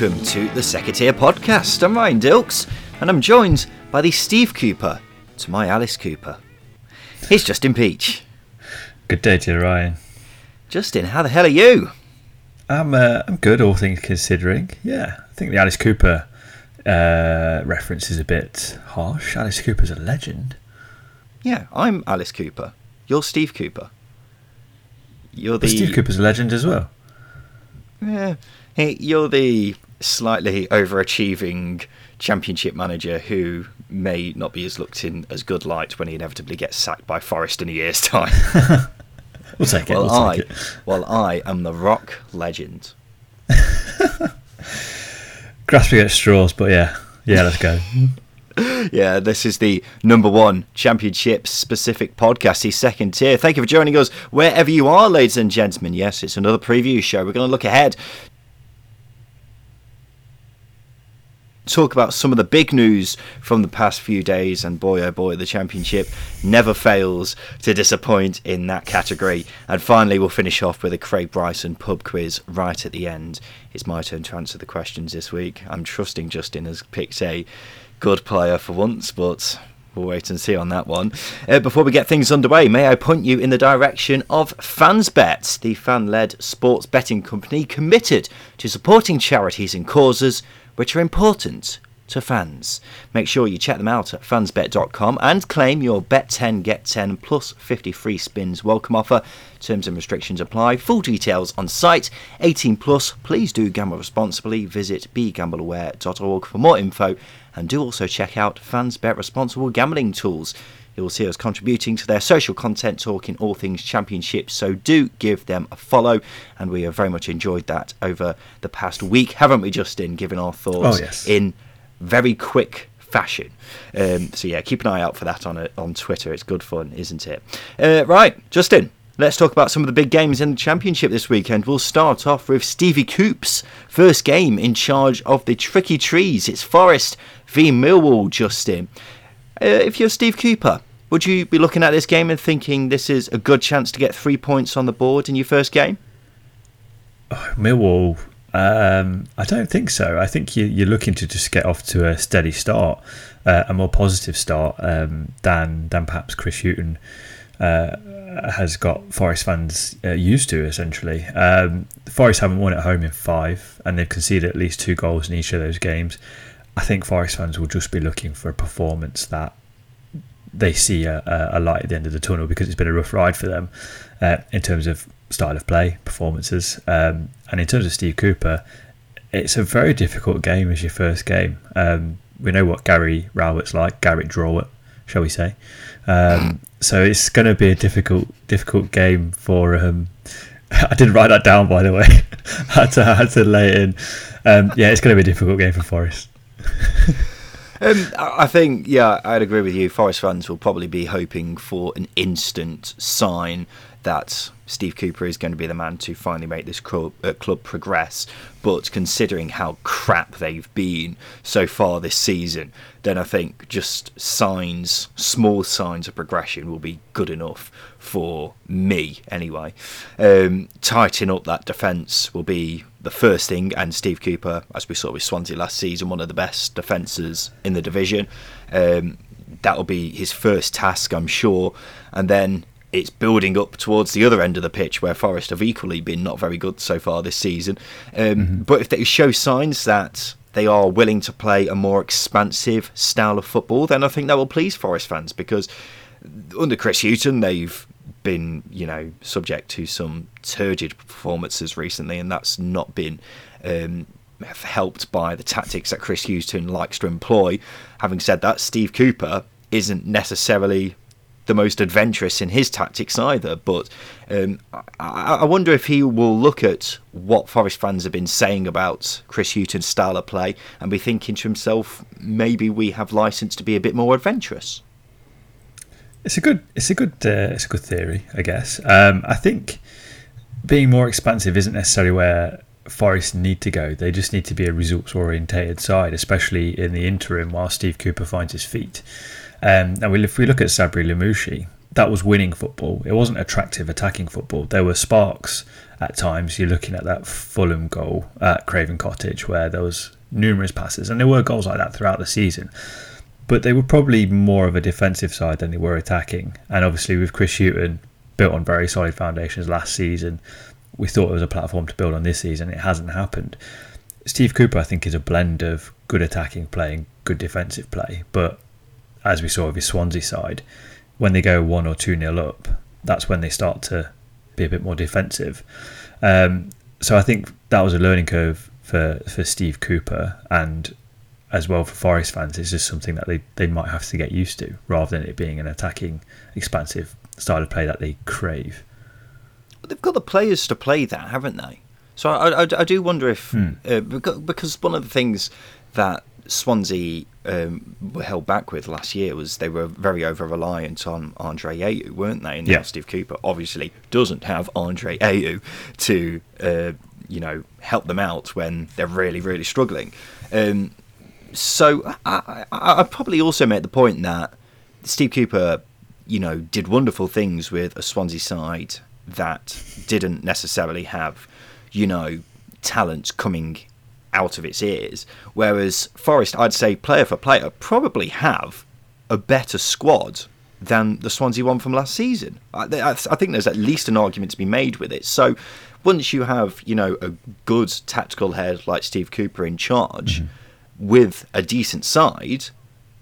welcome to the Second Tier podcast. I'm Ryan Dilks, and I'm joined by the Steve Cooper to my Alice Cooper. He's Justin Peach. Good day to you, Ryan. Justin, how the hell are you? I'm uh, I'm good, all things considering. Yeah, I think the Alice Cooper uh, reference is a bit harsh. Alice Cooper's a legend. Yeah, I'm Alice Cooper. You're Steve Cooper. You're the But Steve Cooper's a legend as well. Yeah, hey, you're the slightly overachieving championship manager who may not be as looked in as good light when he inevitably gets sacked by Forest in a year's time. We'll take it. well, we'll I, it. well, I am the rock legend. Grasping at straws, but yeah, yeah, let's go. Yeah, this is the number one championship specific podcast, the second tier. Thank you for joining us wherever you are, ladies and gentlemen. Yes, it's another preview show. We're going to look ahead, talk about some of the big news from the past few days, and boy, oh boy, the championship never fails to disappoint in that category. And finally, we'll finish off with a Craig Bryson pub quiz right at the end. It's my turn to answer the questions this week. I'm trusting Justin has picked a good player for once, but we'll wait and see on that one. Uh, before we get things underway, may I point you in the direction of FansBet, the fan led sports betting company committed to supporting charities and causes which are important to fans. Make sure you check them out at fansbet.com and claim your bet 10 get 10 plus 50 free spins welcome offer. Terms and restrictions apply. Full details on site. 18 plus. Please do gamble responsibly. Visit begambleaware.org for more info and do also check out FansBet responsible gambling tools. You will see us contributing to their social content talking all things championships, so do give them a follow. And we have very much enjoyed that over the past week, haven't we, Justin? Giving our thoughts Oh, yes. in very quick fashion. Um, so yeah, keep an eye out for that on uh, on Twitter. It's good fun, isn't it? Uh, right, Justin. Let's talk about some of the big games in the championship this weekend. We'll start off with Stevie Coops' first game in charge of the Tricky Trees. It's Forest v Millwall, Justin. Uh, if you're Steve Cooper, would you be looking at this game and thinking this is a good chance to get three points on the board in your first game? Millwall. Um, I don't think so. I think you, you're looking to just get off to a steady start, uh, a more positive start um, than than perhaps Chris Hughton uh, has got Forest fans uh, used to. Essentially, um, Forest haven't won at home in five, and they've conceded at least two goals in each of those games. I think Forest fans will just be looking for a performance that they see a, a- light at the end of the tunnel because it's been a rough ride for them uh, in terms of style of play, performances, um, and in terms of Steve Cooper, it's a very difficult game as your first game. Um, we know what Gary Rowett's like, Gary Drawett, shall we say? Um, so it's going to be a difficult, difficult game for. Um, I didn't write that down, by the way. I had to, I had to lay it in. Um, yeah, it's going to be a difficult game for Forest. Um, I think, yeah, I'd agree with you. Forest fans will probably be hoping for an instant sign that Steve Cooper is going to be the man to finally make this club, uh, club progress. But considering how crap they've been so far this season, then I think just signs, small signs of progression will be good enough for me anyway. Um, tighten up that defence will be the first thing, and Steve Cooper, as we saw with Swansea last season, one of the best defences in the division. Um, that'll be his first task, I'm sure, and then it's building up towards the other end of the pitch where Forest have equally been not very good so far this season. Um, But if they show signs that they are willing to play a more expansive style of football, then I think that will please Forest fans because under Chris Hughton, they've been, you know, subject to some turgid performances recently, and that's not been um, helped by the tactics that Chris Hughton likes to employ. Having said that, Steve Cooper isn't necessarily the most adventurous in his tactics either. But um, I, I wonder if he will look at what Forest fans have been saying about Chris Hughton's style of play and be thinking to himself, maybe we have license to be a bit more adventurous. It's a good, it's a good, uh, it's a good theory, I guess. Um, I think being more expansive isn't necessarily where Forest need to go. They just need to be a results orientated side, especially in the interim while Steve Cooper finds his feet. Um, we, if we look at Sabri Lamouchi, that was winning football. It wasn't attractive attacking football. There were sparks at times. You're looking at that Fulham goal at Craven Cottage where there was numerous passes, and there were goals like that throughout the season. But they were probably more of a defensive side than they were attacking. And obviously, with Chris Hughton built on very solid foundations last season, we thought it was a platform to build on this season. It hasn't happened. Steve Cooper, I think, is a blend of good attacking play and good defensive play. But as we saw with his Swansea side, when they go one or two nil up, that's when they start to be a bit more defensive. Um, so I think that was a learning curve for for Steve Cooper and as well for Forest fans. It's just something that they, they might have to get used to rather than it being an attacking, expansive style of play that they crave. But they've got the players to play that, haven't they? So I, I, I do wonder if hmm. uh, because one of the things that Swansea um, were held back with last year was they were very over reliant on Andre Ayew, weren't they? And yeah. Steve Cooper obviously doesn't have Andre Ayew to uh, you know help them out when they're really really struggling. Um, so I, I, I probably also make the point that Steve Cooper, you know, did wonderful things with a Swansea side that didn't necessarily have, you know, talent coming out of its ears. Whereas Forest, I'd say player for player, probably have a better squad than the Swansea one from last season. I, I, think there's at least an argument to be made with it. So once you have, you know, a good tactical head like Steve Cooper in charge mm-hmm. with a decent side,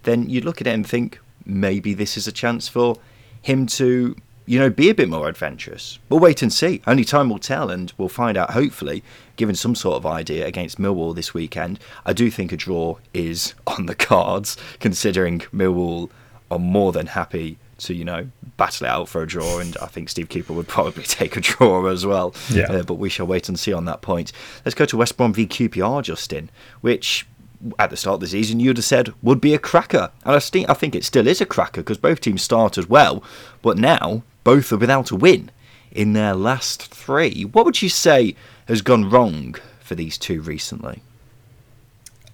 then you look at it and think maybe this is a chance for him to you know, be a bit more adventurous. We'll wait and see. Only time will tell, and we'll find out, hopefully, given some sort of idea against Millwall this weekend. I do think a draw is on the cards, considering Millwall are more than happy to, you know, battle it out for a draw, and I think Steve Cooper would probably take a draw as well. Yeah. Uh, but we shall wait and see on that point. Let's go to West Brom v QPR, Justin, which at the start of the season you'd have said would be a cracker. And I think, I think it still is a cracker because both teams started well, but now both are without a win in their last three. What would you say has gone wrong for these two recently?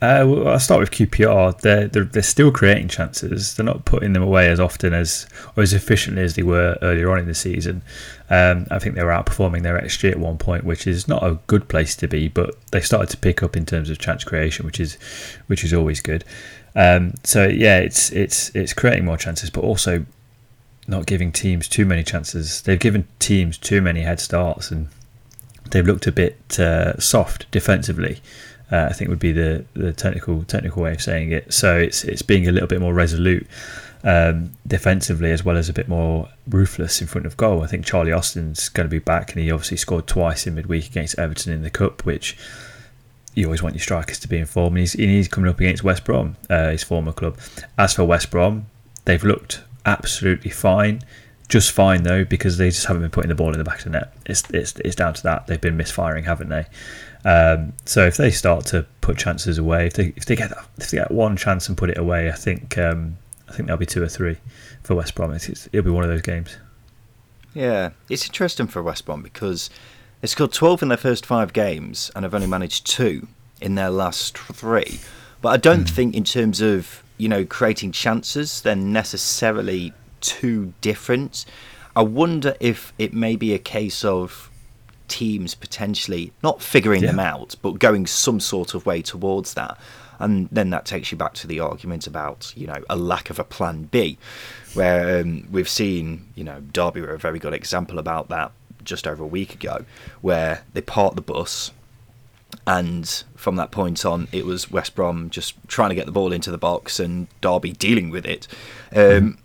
Uh, well, I'll start with QPR. They're, they're, they're still creating chances. They're not putting them away as often as or as efficiently as they were earlier on in the season. Um, I think they were outperforming their XG at one point, which is not a good place to be. But they started to pick up in terms of chance creation, which is which is always good. Um, so yeah, it's it's it's creating more chances, but also not giving teams too many chances. They've given teams too many head starts, and they've looked a bit uh, soft defensively. Uh, I think would be the, the technical technical way of saying it. So it's it's being a little bit more resolute um, defensively as well as a bit more ruthless in front of goal. I think Charlie Austin's going to be back, and he obviously scored twice in midweek against Everton in the cup, which you always want your strikers to be in form. And he's, he's coming up against West Brom, uh, his former club. As for West Brom, they've looked absolutely fine. Just fine though, because they just haven't been putting the ball in the back of the net. It's it's, it's down to that. They've been misfiring, haven't they? Um, so if they start to put chances away, if they if they get that, if they get one chance and put it away, I think um, I think there'll be two or three for West Brom. It's, it'll be one of those games. Yeah, it's interesting for West Brom because they scored 12 in their first five games and have only managed two in their last three. But I don't mm. think, in terms of you know, creating chances, they're necessarily too different. I wonder if it may be a case of teams potentially not figuring yeah. them out, but going some sort of way towards that. And then that takes you back to the argument about, you know, a lack of a plan B, where um, we've seen, you know, Derby were a very good example about that just over a week ago, where they parked the bus, and from that point on, it was West Brom just trying to get the ball into the box and Derby dealing with it. Um,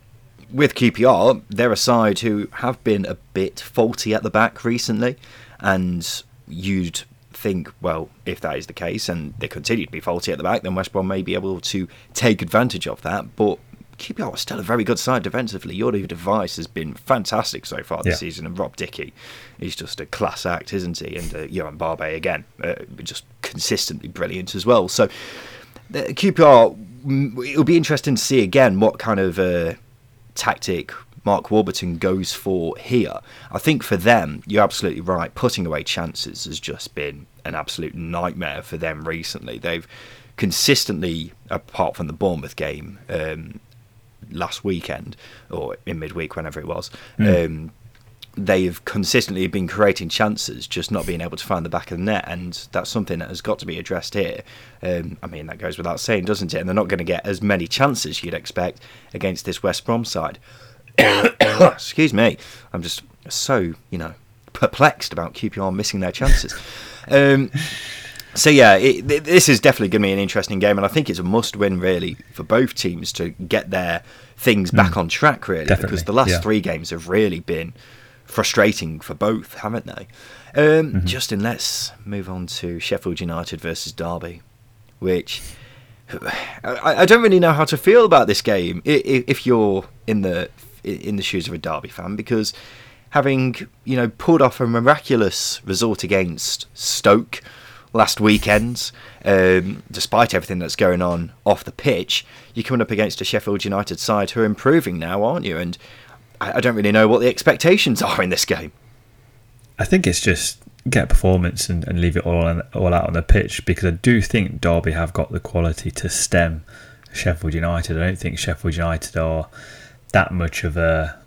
with QPR, they're a side who have been a bit faulty at the back recently, and you'd think, well, if that is the case and they continue to be faulty at the back, then West Brom may be able to take advantage of that. But QPR is still a very good side defensively. Jordi Device has been fantastic so far this yeah. season, and Rob Dickie, is just a class act, isn't he? And uh, Yoann Barbet again, uh, just consistently brilliant as well. So uh, QPR, mm, it'll be interesting to see again what kind of uh, tactic Mark Warburton goes for here. I think for them, you're absolutely right. Putting away chances has just been an absolute nightmare for them recently. They've consistently, apart from the Bournemouth game, um, last weekend or in midweek, whenever it was. Mm. Um, they've consistently been creating chances, just not being able to find the back of the net, and that's something that has got to be addressed here. Um, I mean, that goes without saying, doesn't it? And they're not going to get as many chances you'd expect against this West Brom side. Excuse me, I'm just so you know perplexed about QPR missing their chances. Um, so yeah, it, this is definitely going to be an interesting game, and I think it's a must-win really for both teams to get their things back mm, on track really, definitely, because the last yeah. three games have really been frustrating for both, haven't they? Um, mm-hmm. Justin, let's move on to Sheffield United versus Derby, which I, I, don't really know how to feel about this game if you're in the in the shoes of a Derby fan, because having you know pulled off a miraculous result against Stoke last weekend, um, despite everything that's going on off the pitch, you're coming up against a Sheffield United side who are improving now, aren't you? And I, I don't really know what the expectations are in this game. I think it's just get performance and, and leave it all on, all out on the pitch because I do think Derby have got the quality to stem Sheffield United. I don't think Sheffield United are that much of a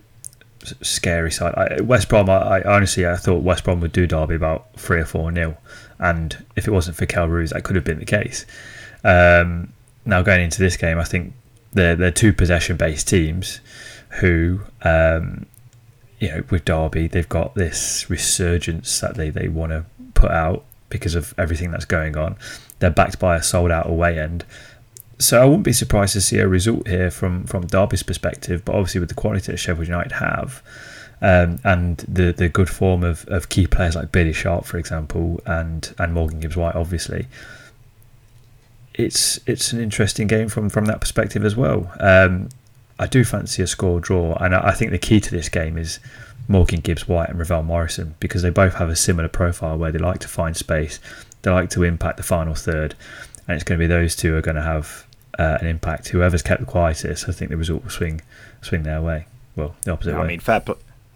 scary side. I, West Brom, I, I, honestly I thought West Brom would do Derby about three or four nil, and if it wasn't for Kelle Roos, that could have been the case. Um, now going into this game, I think they're they're two possession based teams who, um, you know, with Derby, they've got this resurgence that they, they want to put out because of everything that's going on. They're backed by a sold out away end. So I wouldn't be surprised to see a result here from, from Derby's perspective, but obviously with the quality that Sheffield United have, um, and the the good form of, of key players like Billy Sharp, for example, and and Morgan Gibbs White, obviously, it's it's an interesting game from from that perspective as well. Um, I do fancy a score draw, and I think the key to this game is Morgan Gibbs White and Ravel Morrison because they both have a similar profile where they like to find space, they like to impact the final third, and it's going to be those two are going to have uh, an impact. Whoever's kept the quietest, I think the result will swing swing their way. Well, the opposite way. I mean, fair.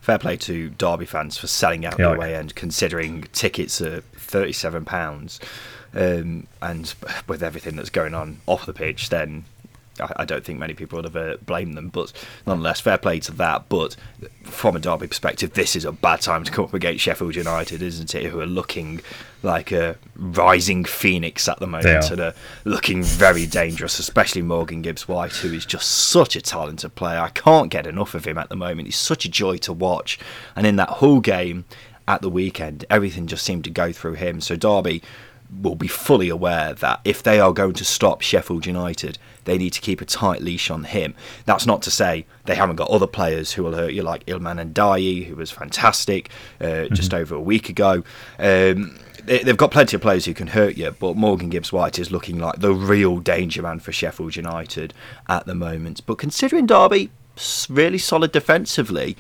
Fair play to Derby fans for selling out yeah, the away end, considering tickets are thirty-seven pounds, um, and with everything that's going on off the pitch, then I, don't think many people would have uh, blamed them, but nonetheless, fair play to that. But from a Derby perspective, this is a bad time to come up against Sheffield United, isn't it? Who are looking like a rising phoenix at the moment and are looking very dangerous, especially Morgan Gibbs White, who is just such a talented player. I can't get enough of him at the moment. He's such a joy to watch. And in that whole game at the weekend, everything just seemed to go through him. So Derby will be fully aware that if they are going to stop Sheffield United, they need to keep a tight leash on him. That's not to say they haven't got other players who will hurt you, like Iliman Ndiaye, who was fantastic uh, mm-hmm. just over a week ago. Um, they, have got plenty of players who can hurt you, but Morgan Gibbs White is looking like the real danger man for Sheffield United at the moment. But considering Derby, really solid defensively,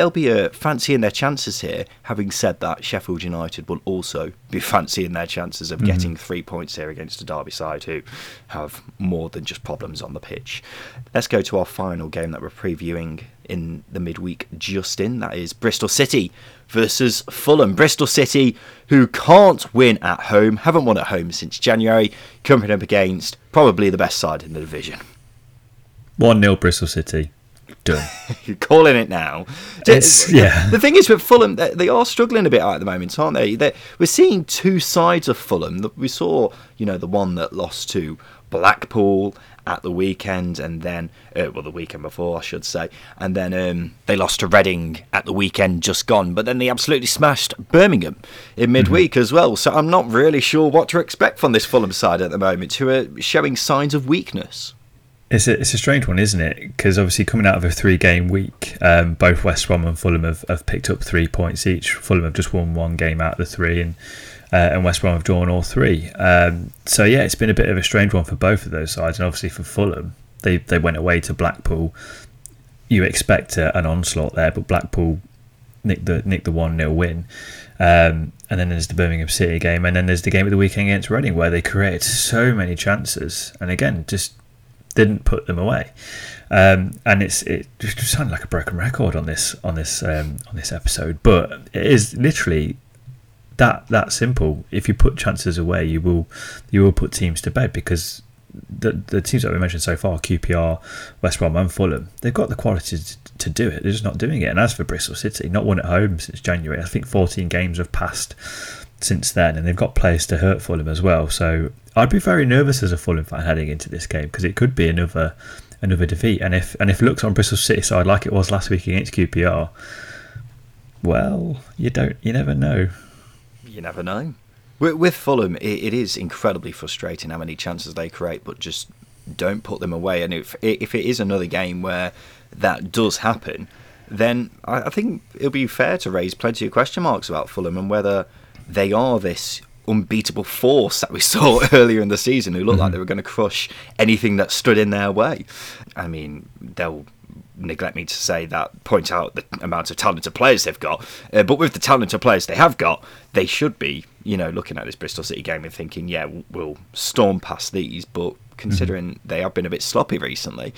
they'll be uh, fancying their chances here. Having said that, Sheffield United will also be fancying their chances of mm-hmm. getting three points here against a Derby side who have more than just problems on the pitch. Let's go to our final game that we're previewing in the midweek Justin. That is Bristol City versus Fulham. Bristol City, who can't win at home, haven't won at home since January, coming up against probably the best side in the division. 1 0 Bristol City done. You're calling it now. It's, yeah. The thing is with Fulham, they are struggling a bit at the moment, aren't they? They're, we're seeing two sides of Fulham. We saw, you know, the one that lost to Blackpool at the weekend, and then, uh, well, the weekend before, I should say, and then um, they lost to Reading at the weekend just gone, but then they absolutely smashed Birmingham in midweek mm-hmm. as well. So I'm not really sure what to expect from this Fulham side at the moment, who are showing signs of weakness. It's a, it's a strange one, isn't it? Because obviously, coming out of a three game week, um, both West Brom and Fulham have, have picked up three points each. Fulham have just won one game out of the three, and uh, and West Brom have drawn all three. Um, so yeah, it's been a bit of a strange one for both of those sides, and obviously for Fulham, they they went away to Blackpool. You expect a, an onslaught there, but Blackpool nicked the nicked the one 0 win. Um, and then there's the Birmingham City game, and then there's the game of the weekend against Reading, where they created so many chances, and again, just didn't put them away. Um, and it's it just sounded like a broken record on this on this um, on this episode, but it is literally that that simple. If you put chances away, you will you will put teams to bed because the the teams that we mentioned so far, QPR, West Brom, and Fulham, they've got the quality to, to do it. They're just not doing it. And as for Bristol City, not won at home since January. I think 14 games have passed since then, and they've got players to hurt Fulham as well. So I'd be very nervous as a Fulham fan heading into this game because it could be another another defeat. And if and if it looks on Bristol City side like it was last week against QPR, well, you don't, you never know. You never know. With, with Fulham, it, it is incredibly frustrating how many chances they create, but just don't put them away. And if if it is another game where that does happen, then I, I think it'll be fair to raise plenty of question marks about Fulham and whether they are this unbeatable force that we saw earlier in the season who looked mm-hmm. like they were going to crush anything that stood in their way. I mean, they'll neglect me to say that, point out the amount of talented players they've got. Uh, but with the talented players they have got, they should be, you know, looking at this Bristol City game and thinking, yeah, we'll storm past these. But considering mm-hmm. they have been a bit sloppy recently,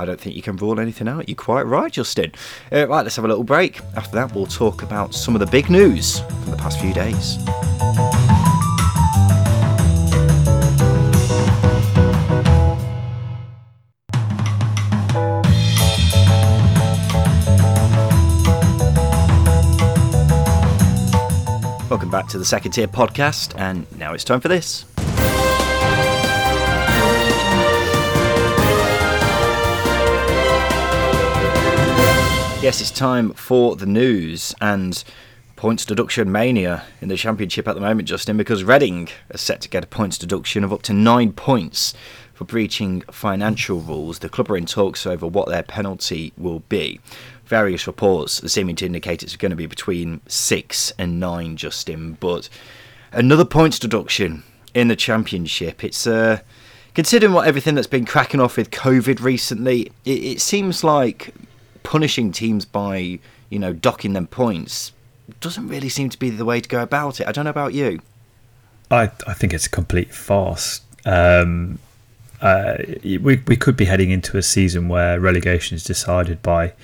I don't think you can rule anything out. You're quite right, Justin. Uh, right, let's have a little break. After that, we'll talk about some of the big news from the past few days. Welcome back to the Second Tier Podcast, and now it's time for this. Yes, it's time for the news and points deduction mania in the Championship at the moment, Justin, because Reading are set to get a points deduction of up to nine points for breaching financial rules. The club are in talks over what their penalty will be various reports seeming to indicate it's going to be between six and nine, Justin. But another points deduction in the championship. It's uh, considering what everything that's been cracking off with COVID recently. It, it seems like punishing teams by you know docking them points doesn't really seem to be the way to go about it. I don't know about you. I I think it's a complete farce. Um, uh, we we could be heading into a season where relegation is decided by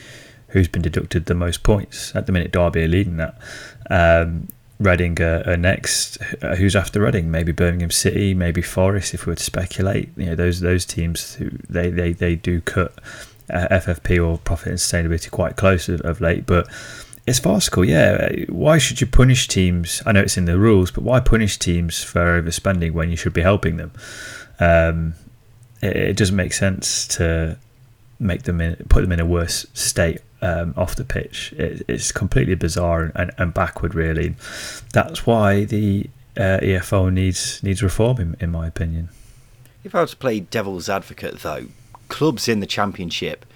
who's been deducted the most points. At the minute, Derby are leading that. Um, Reading are, are next. Uh, who's after Reading? Maybe Birmingham City, maybe Forest. If we were to speculate, you know those those teams who they they, they do cut FFP or profit and sustainability quite close of, of late, but it's farcical. Yeah, why should you punish teams? I know it's in the rules, but why punish teams for overspending when you should be helping them? Um, it, it doesn't make sense to make them in, put them in a worse state um, off the pitch. It, it's completely bizarre and, and, backward, really. That's why the uh, needs needs reform, in, in my opinion. If I was to play devil's advocate, though, clubs in the Championship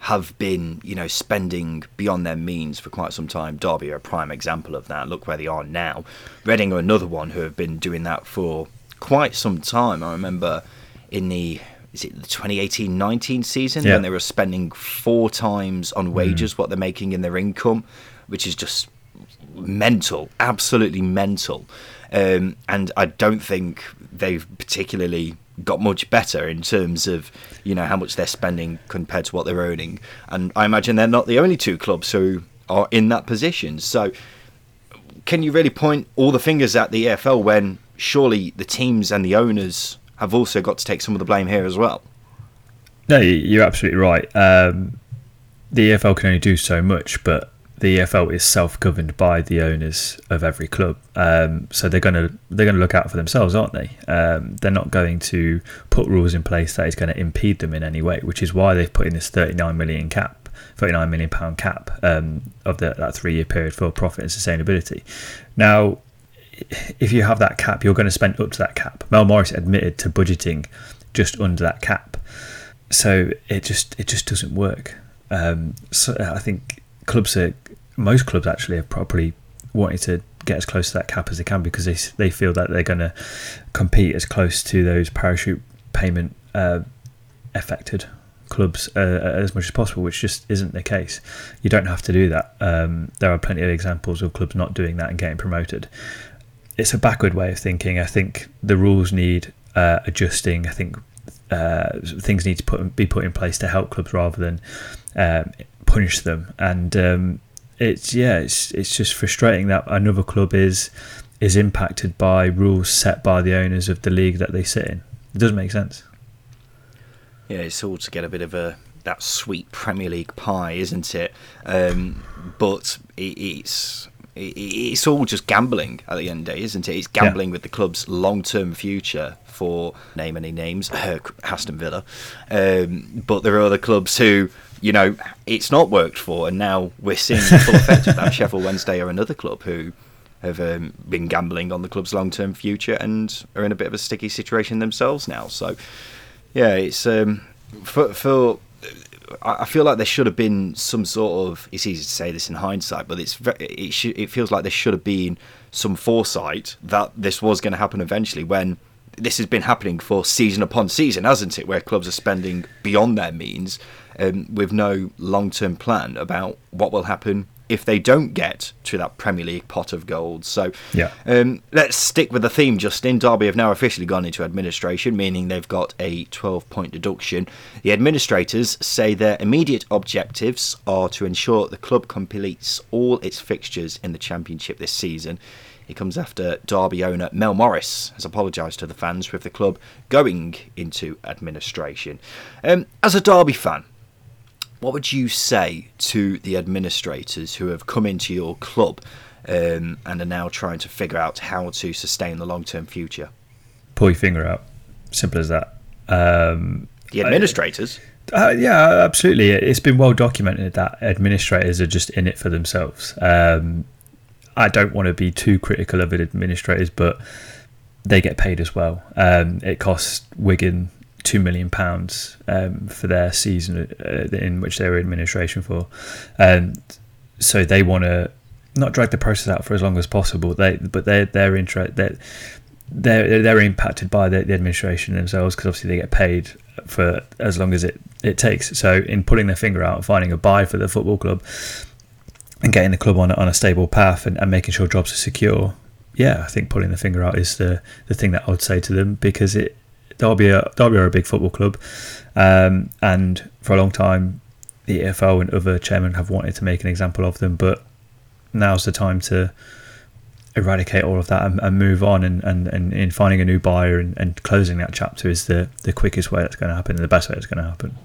have been, you know, spending beyond their means for quite some time. Derby are a prime example of that. Look where they are now. Reading are another one who have been doing that for quite some time. I remember in the is it the 2018-19 season yeah. when they were spending four times on hmm. wages mm. what they're making in their income, which is just mental, absolutely mental. Um, and I don't think they've particularly got much better in terms of you know how much they're spending compared to what they're earning. And I imagine they're not the only two clubs who are in that position. So can you really point all the fingers at the EFL when surely the teams and the owners have also got to take some of the blame here as well. No, you're absolutely right. Um, the EFL can only do so much, but the EFL is self-governed by the owners of every club, um, so they're going to they're going to look out for themselves, aren't they? Um, they're not going to put rules in place that is going to impede them in any way, which is why they've put in this 39 million cap, 39 million pound cap um, of the, that three-year period for profit and sustainability. Now, if you have that cap, you're going to spend up to that cap. Mel Morris admitted to budgeting just under that cap, so it just it just doesn't work. Um, so I think clubs are most clubs actually are probably wanting to get as close to that cap as they can because they they feel that they're going to compete as close to those parachute payment uh, affected clubs uh, as much as possible, which just isn't the case. You don't have to do that. Um, there are plenty of examples of clubs not doing that and getting promoted it's a backward way of thinking. I think the rules need uh, adjusting. I think uh, things need to put, be put in place to help clubs rather than um, punish them. And um, it's yeah, it's it's just frustrating that another club is is impacted by rules set by the owners of the league that they sit in. It doesn't make sense. Yeah, it's all to get a bit of a that sweet Premier League pie, isn't it? Um, but it, it's it, it's all just gambling at the end of the day, isn't it? It's gambling yeah. with the club's long term future for name any names, Aston Villa. Um, but there are other clubs who, you know, it's not worked for, and now we're seeing the full effect of that. Sheffield Wednesday are another club who have um, been gambling on the club's long term future and are in a bit of a sticky situation themselves now. So, yeah, it's um, for for I feel like there should have been some sort of. It's easy to say this in hindsight, but it's it, sh- it feels like there should have been some foresight that this was going to happen eventually. When this has been happening for season upon season, hasn't it? Where clubs are spending beyond their means um, with no long term plan about what will happen if they don't get to that Premier League pot of gold. So yeah. Um, let's stick with the theme, Justin. Derby have now officially gone into administration, meaning they've got a 12 point deduction. The administrators say their immediate objectives are to ensure the club completes all its fixtures in the Championship this season. It comes after Derby owner Mel Morris has apologised to the fans with the club going into administration. Um, as a Derby fan, what would you say to the administrators who have come into your club um, and are now trying to figure out how to sustain the long term future? Pull your finger out. Simple as that. Um, the administrators? Uh, yeah, absolutely. It's been well documented that administrators are just in it for themselves. Um, I don't want to be too critical of administrators, but they get paid as well. Um, it costs Wigan two million pounds um, for their season uh, in which they were administration for. Um, so they want to not drag the process out for as long as possible. They but they're interest they're they're, they're impacted by the, the administration themselves because obviously they get paid for as long as it, it takes. So in pulling their finger out and finding a buy for the football club and getting the club on on a stable path and, and making sure jobs are secure. Yeah, I think pulling the finger out is the, the thing that I would say to them because it Derby are, Derby are a big football club, um, and for a long time, the EFL and other chairmen have wanted to make an example of them. But now's the time to eradicate all of that and, and move on. And, and, and in finding a new buyer and, and closing that chapter is the, the quickest way that's going to happen and the best way it's going to happen.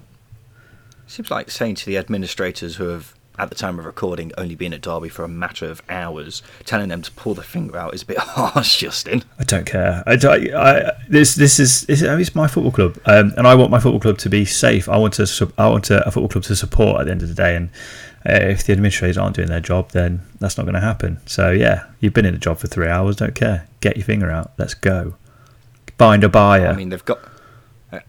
Seems like saying to the administrators who have at the time of recording, only been at Derby for a matter of hours, telling them to pull the finger out is a bit harsh, Justin. I don't care. I, I, this this is it's my football club, um, and I want my football club to be safe. I want to I want a, a football club to support at the end of the day, and uh, if the administrators aren't doing their job, then that's not going to happen. So yeah, you've been in the job for three hours. Don't care. Get your finger out. Let's go. Bind a buyer. I mean, they've got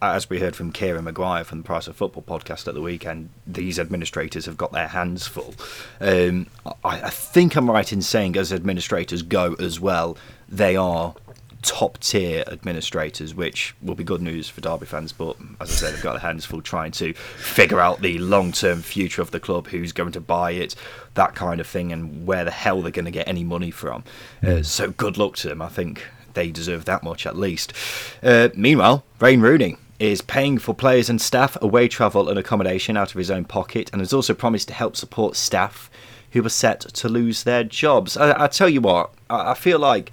as we heard from Kieran Maguire from the Price of Football podcast at the weekend, these administrators have got their hands full. Um, I, I, think I'm right in saying, as administrators go as well, they are top tier administrators, which will be good news for Derby fans. But as I said, they've got their hands full trying to figure out the long term future of the club, who's going to buy it, that kind of thing, and where the hell they're going to get any money from. Uh, so good luck to them. I think they deserve that much at least. Uh, meanwhile, Wayne Rooney is paying for players and staff away travel and accommodation out of his own pocket and has also promised to help support staff who were set to lose their jobs. I, I tell you what, I, I, feel like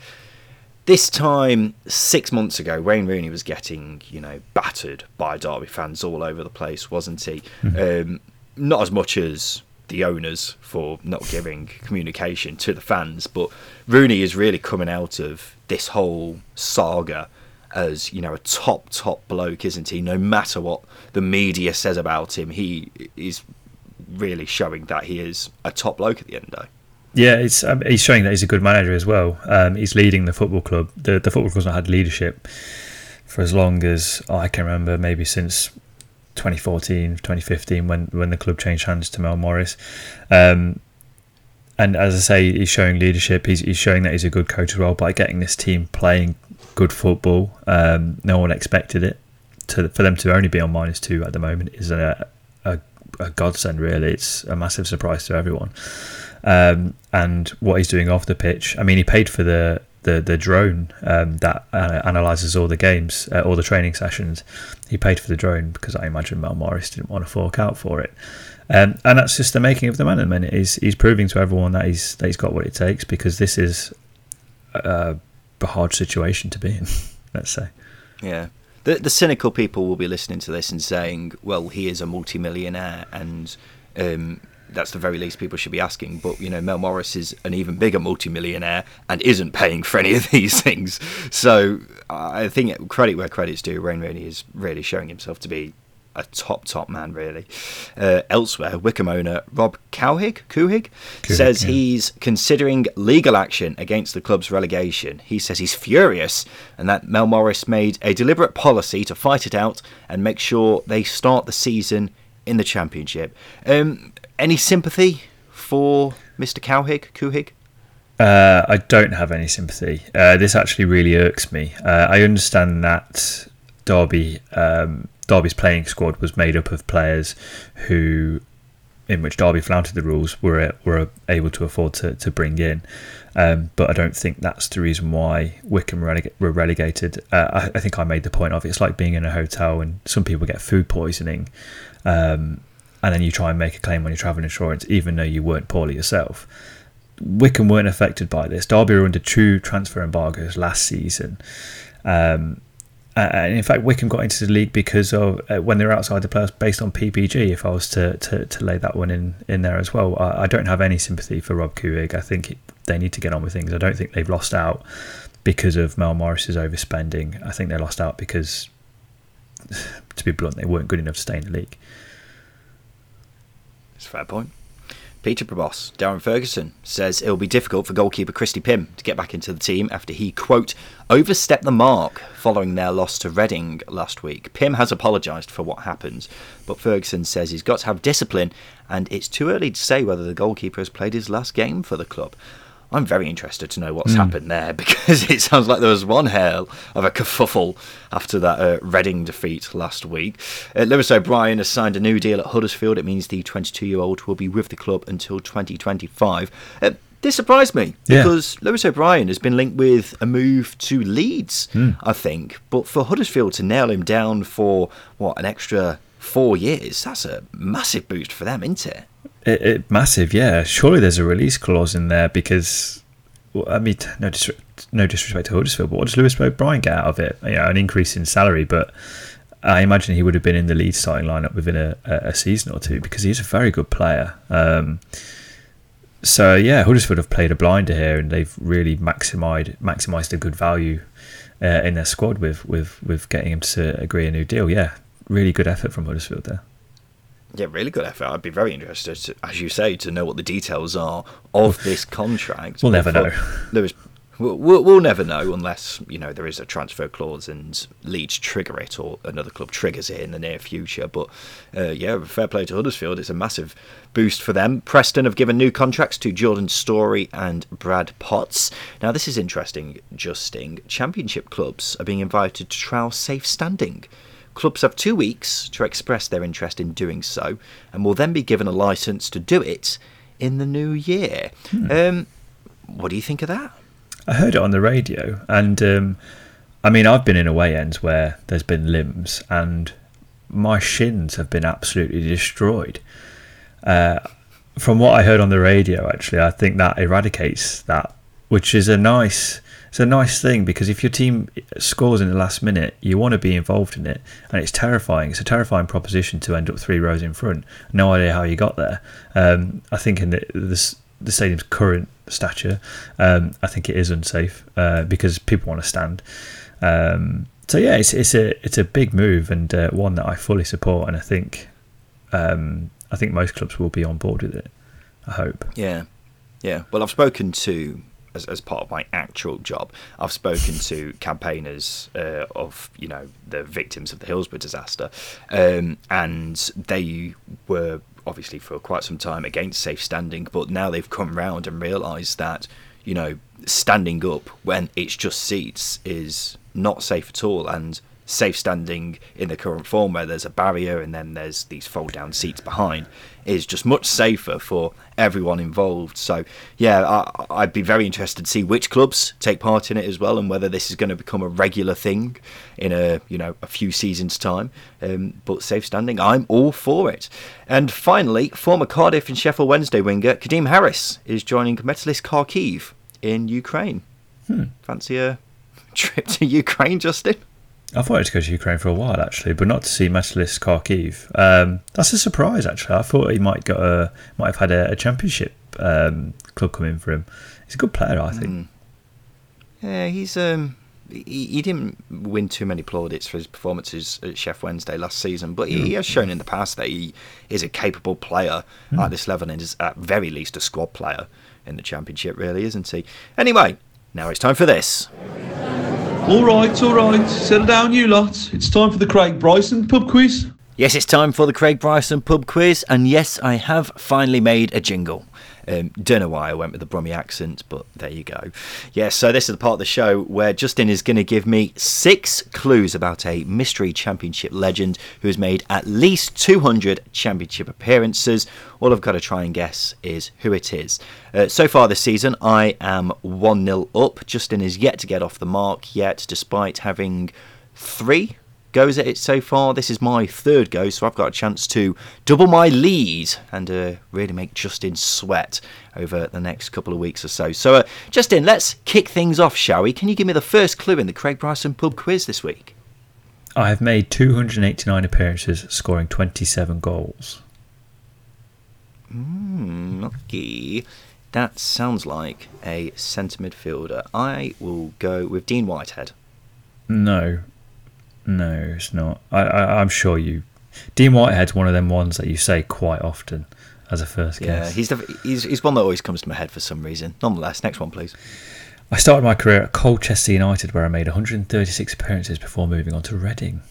this time six months ago, Wayne Rooney was getting, you know, battered by Derby fans all over the place, wasn't he? Mm-hmm. Um, not as much as the owners for not giving communication to the fans, but Rooney is really coming out of this whole saga as you know a top top bloke, isn't he? No matter what the media says about him, he is really showing that he is a top bloke at the end of yeah, it's, um, he's showing that he's a good manager as well. Um, he's leading the football club. The, the football club's not had leadership for as long as I can remember, maybe since 2014, 2015, when, when the club changed hands to Mel Morris. Um, and as I say, he's showing leadership. He's, he's showing that he's a good coach as well by getting this team playing good football. Um, no one expected it. To, for them to only be on minus two at the moment is a, a, a godsend, really. It's a massive surprise to everyone. Um, and what he's doing off the pitch, I mean, he paid for the the, the drone um, that uh, analyzes all the games, uh, all the training sessions. He paid for the drone because I imagine Mel Morris didn't want to fork out for it. Um, and that's just the making of the man at the minute. He's, he's proving to everyone that he's that he's got what it takes because this is uh, a hard situation to be in. Let's say. Yeah, the the cynical people will be listening to this and saying, "Well, he is a multimillionaire, and um, that's the very least people should be asking." But you know, Mel Morris is an even bigger multimillionaire and isn't paying for any of these things. So I think credit where credit's due. Wayne Rooney is really showing himself to be a top top man really. Uh, elsewhere, Wycombe owner Rob Couhig, Couhig, says yeah. he's considering legal action against the club's relegation. He says he's furious and that Mel Morris made a deliberate policy to fight it out and make sure they start the season in the championship. Um, any sympathy for Mr. Couhig, Couhig? Uh, I don't have any sympathy. Uh, this actually really irks me. Uh, I understand that Derby um, Derby's playing squad was made up of players who, in which Derby flouted the rules, were were able to afford to, to bring in. Um, but I don't think that's the reason why Wycombe were relegated. Uh, I, I, think I made the point of. It's like being in a hotel and some people get food poisoning, um, and then you try and make a claim on your travel insurance, even though you weren't poorly yourself. Wycombe weren't affected by this. Derby were under true transfer embargoes last season. Um, uh, and in fact, Wycombe got into the league because of uh, when they were outside the playoffs based on PPG. If I was to, to, to lay that one in, in there as well, I, I don't have any sympathy for Rob Couhig. I think they need to get on with things. I don't think they've lost out because of Mel Morris's overspending. I think they lost out because, to be blunt, they weren't good enough to stay in the league. It's a fair point. Peterborough boss, Darren Ferguson, says it will be difficult for goalkeeper Christy Pym to get back into the team after he, quote, overstepped the mark following their loss to Reading last week. Pym has apologised for what happened, but Ferguson says he's got to have discipline and it's too early to say whether the goalkeeper has played his last game for the club. I'm very interested to know what's mm. happened there because it sounds like there was one hell of a kerfuffle after that uh, Reading defeat last week. Uh, Lewis O'Brien has signed a new deal at Huddersfield. It means the 22 year old will be with the club until 2025. Uh, this surprised me because yeah. Lewis O'Brien has been linked with a move to Leeds, mm. I think. But for Huddersfield to nail him down for, what, an extra four years, that's a massive boost for them, isn't it? It, it, massive, yeah. Surely there's a release clause in there because, well, I mean, no, no disrespect to Huddersfield, but what does Lewis O'Brien get out of it? You know, an increase in salary, but I imagine he would have been in the lead starting lineup within a, a season or two because he's a very good player. Um, so yeah, Huddersfield have played a blinder here, and they've really maximised maximised a good value uh, in their squad with with with getting him to agree a new deal. Yeah, really good effort from Huddersfield there. Yeah, really good effort. I'd be very interested, to, as you say, to know what the details are of this contract. We'll never know. Lewis, we'll, we'll, we'll, never know unless you know there is a transfer clause and Leeds trigger it or another club triggers it in the near future. But uh, yeah, fair play to Huddersfield. It's a massive boost for them. Preston have given new contracts to Jordan Storey and Brad Potts. Now this is interesting. Justing Championship clubs are being invited to trial safe standing. Clubs have two weeks to express their interest in doing so and will then be given a license to do it in the new year. Hmm. Um, what do you think of that? I heard it on the radio, and um, I mean, I've been in away ends where there's been limbs, and my shins have been absolutely destroyed. Uh, from what I heard on the radio, actually, I think that eradicates that, which is a nice it's a nice thing because if your team scores in the last minute, you want to be involved in it, and it's terrifying. It's a terrifying proposition to end up three rows in front. No idea how you got there. Um, I think in the, the, the stadium's current stature, um, I think it is unsafe uh, because people want to stand. Um, so yeah, it's it's a it's a big move and uh, one that I fully support, and I think um, I think most clubs will be on board with it. I hope. Yeah, yeah. Well, I've spoken to as, as part of my actual job, I've spoken to campaigners uh, of you know the victims of the Hillsborough disaster, um, and they were obviously for quite some time against safe standing, but now they've come round and realised that you know standing up when it's just seats is not safe at all, and safe standing in the current form where there's a barrier and then there's these fold down seats behind is just much safer for everyone involved. So, yeah, I, would be very interested to see which clubs take part in it as well, and whether this is going to become a regular thing in a you know a few seasons' time. Um, but safe standing, I'm all for it. And finally, former Cardiff and Sheffield Wednesday winger Kadeem Harris is joining Metalist Kharkiv in Ukraine. Hmm. Fancy a trip to Ukraine, Justin? I thought I'd go to Ukraine for a while actually, but not to see Metalist Kharkiv. Um, that's a surprise actually. I thought he might got a might have had a, a championship um, club come in for him. He's a good player, I think. Mm. Yeah, he's um he, he, didn't win too many plaudits for his performances at Sheff Wednesday last season, but he, he, has shown in the past that he is a capable player mm. at this level and is at very least a squad player in the championship, really, isn't he? Anyway, now it's time for this. All right, all right. Settle down, you lot. It's time for the Craig Bryson pub quiz. Yes, it's time for the Craig Bryson pub quiz, and yes, I have finally made a jingle. Um, don't know why I went with the Brummy accent, but there you go. Yeah, so this is the part of the show where Justin is going to give me six clues about a mystery championship legend who has made at least 200 championship appearances. All I've got to try and guess is who it is. Uh, so far this season, I am 1 0 up. Justin is yet to get off the mark yet, despite having three goes at it so far. This is my third go, so I've got a chance to double my lead and uh, really make Justin sweat over the next couple of weeks or so. So, uh, Justin, let's kick things off, shall we? Can you give me the first clue in the Craig Bryson pub quiz this week? I have made 289 appearances, scoring 27 goals. Hmm, okay. That sounds like a centre midfielder. I will go with Dean Whitehead. No, no, it's not. I, I, am sure you. Dean Whitehead's one of them ones that you say quite often as a first guess. Yeah, he's, the, he's he's one that always comes to my head for some reason. Nonetheless, next one, please. I started my career at Colchester United, where I made 136 appearances before moving on to Reading.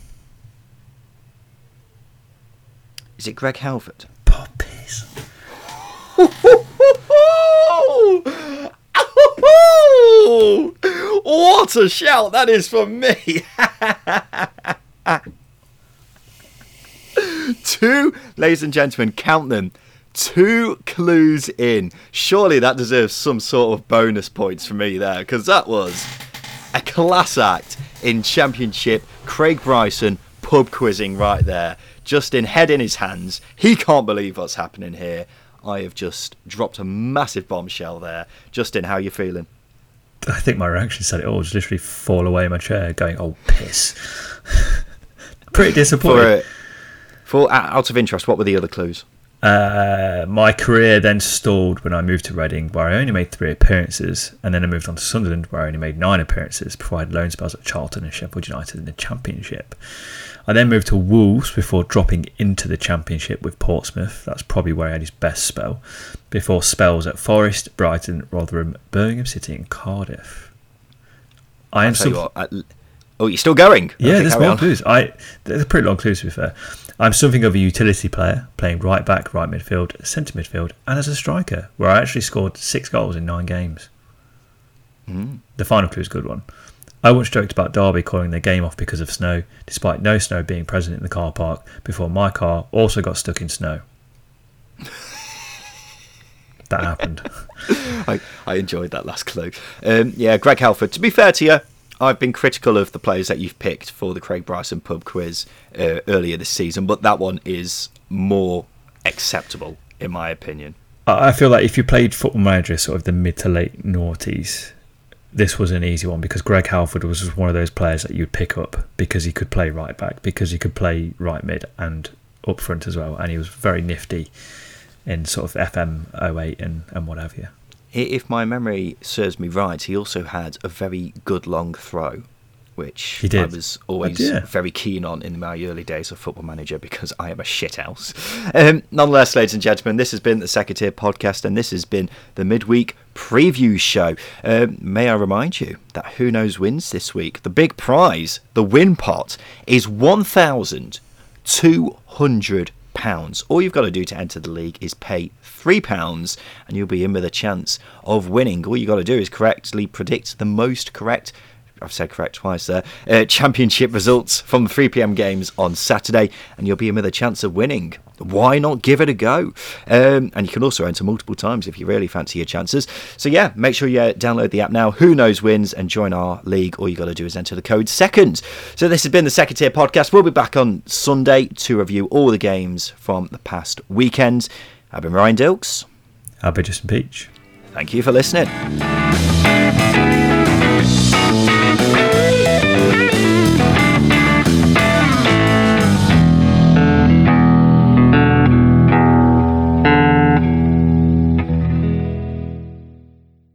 Is it Greg Halford? Poppies. what a shout that is for me! Two, ladies and gentlemen, count them. Two clues in. Surely that deserves some sort of bonus points for me there, because that was a class act in Championship. Craig Bryson pub quizzing right there. Justin head in his hands. He can't believe what's happening here. I have just dropped a massive bombshell there. Justin, how are you feeling? I think my reaction said it all. Just literally fall away in my chair, going, "Oh piss!" Pretty disappointed. For, out of interest, what were the other clues? Uh, my career then stalled when I moved to Reading, where I only made three appearances, and then I moved on to Sunderland, where I only made nine appearances before I had loan spells at Charlton and Sheffield United in the Championship. I then moved to Wolves before dropping into the Championship with Portsmouth. That's probably where he had his best spell. Before spells at Forest, Brighton, Rotherham, Birmingham City, and Cardiff. I am. Some... What, I... Oh, you're still going? Yeah, okay, there's more on. clues. I they're pretty long clues to be fair. I'm something of a utility player, playing right back, right midfield, centre midfield, and as a striker, where I actually scored six goals in nine games. Mm. The final clue is a good one. I once joked about Derby calling their game off because of snow, despite no snow being present in the car park, before my car also got stuck in snow. that happened. I, I enjoyed that last clue. Um, yeah, Greg Halford. To be fair to you, I've been critical of the players that you've picked for the Craig Bryson pub quiz uh, earlier this season, but that one is more acceptable, in my opinion. I feel like if you played Football Manager sort of the mid to late noughties, this was an easy one because Greg Halford was one of those players that you'd pick up because he could play right back, because he could play right mid and up front as well, and he was very nifty in sort of FM 08 and, and what have you. If my memory serves me right, he also had a very good long throw which I was always yeah. very keen on in my early days of Football Manager because I am a shithouse. Um, nonetheless, ladies and gentlemen, this has been the Second Tier Podcast and this has been the midweek preview show. Um, may I remind you that Who Knows Wins this week? The big prize, the win pot, is £1,200. All you've got to do to enter the league is pay £3 and you'll be in with a chance of winning. All you've got to do is correctly predict the most correct I've said correct twice there. Uh, championship results from the 3 p.m. games on Saturday, and you'll be in with a chance of winning. Why not give it a go? Um, and you can also enter multiple times if you really fancy your chances. So yeah, make sure you download the app now. Who knows wins and join our league. All you got to do is enter the code second. So this has been the second tier podcast. We'll be back on Sunday to review all the games from the past weekend. I've been Ryan Dilks. I've been Justin Peach. Thank you for listening.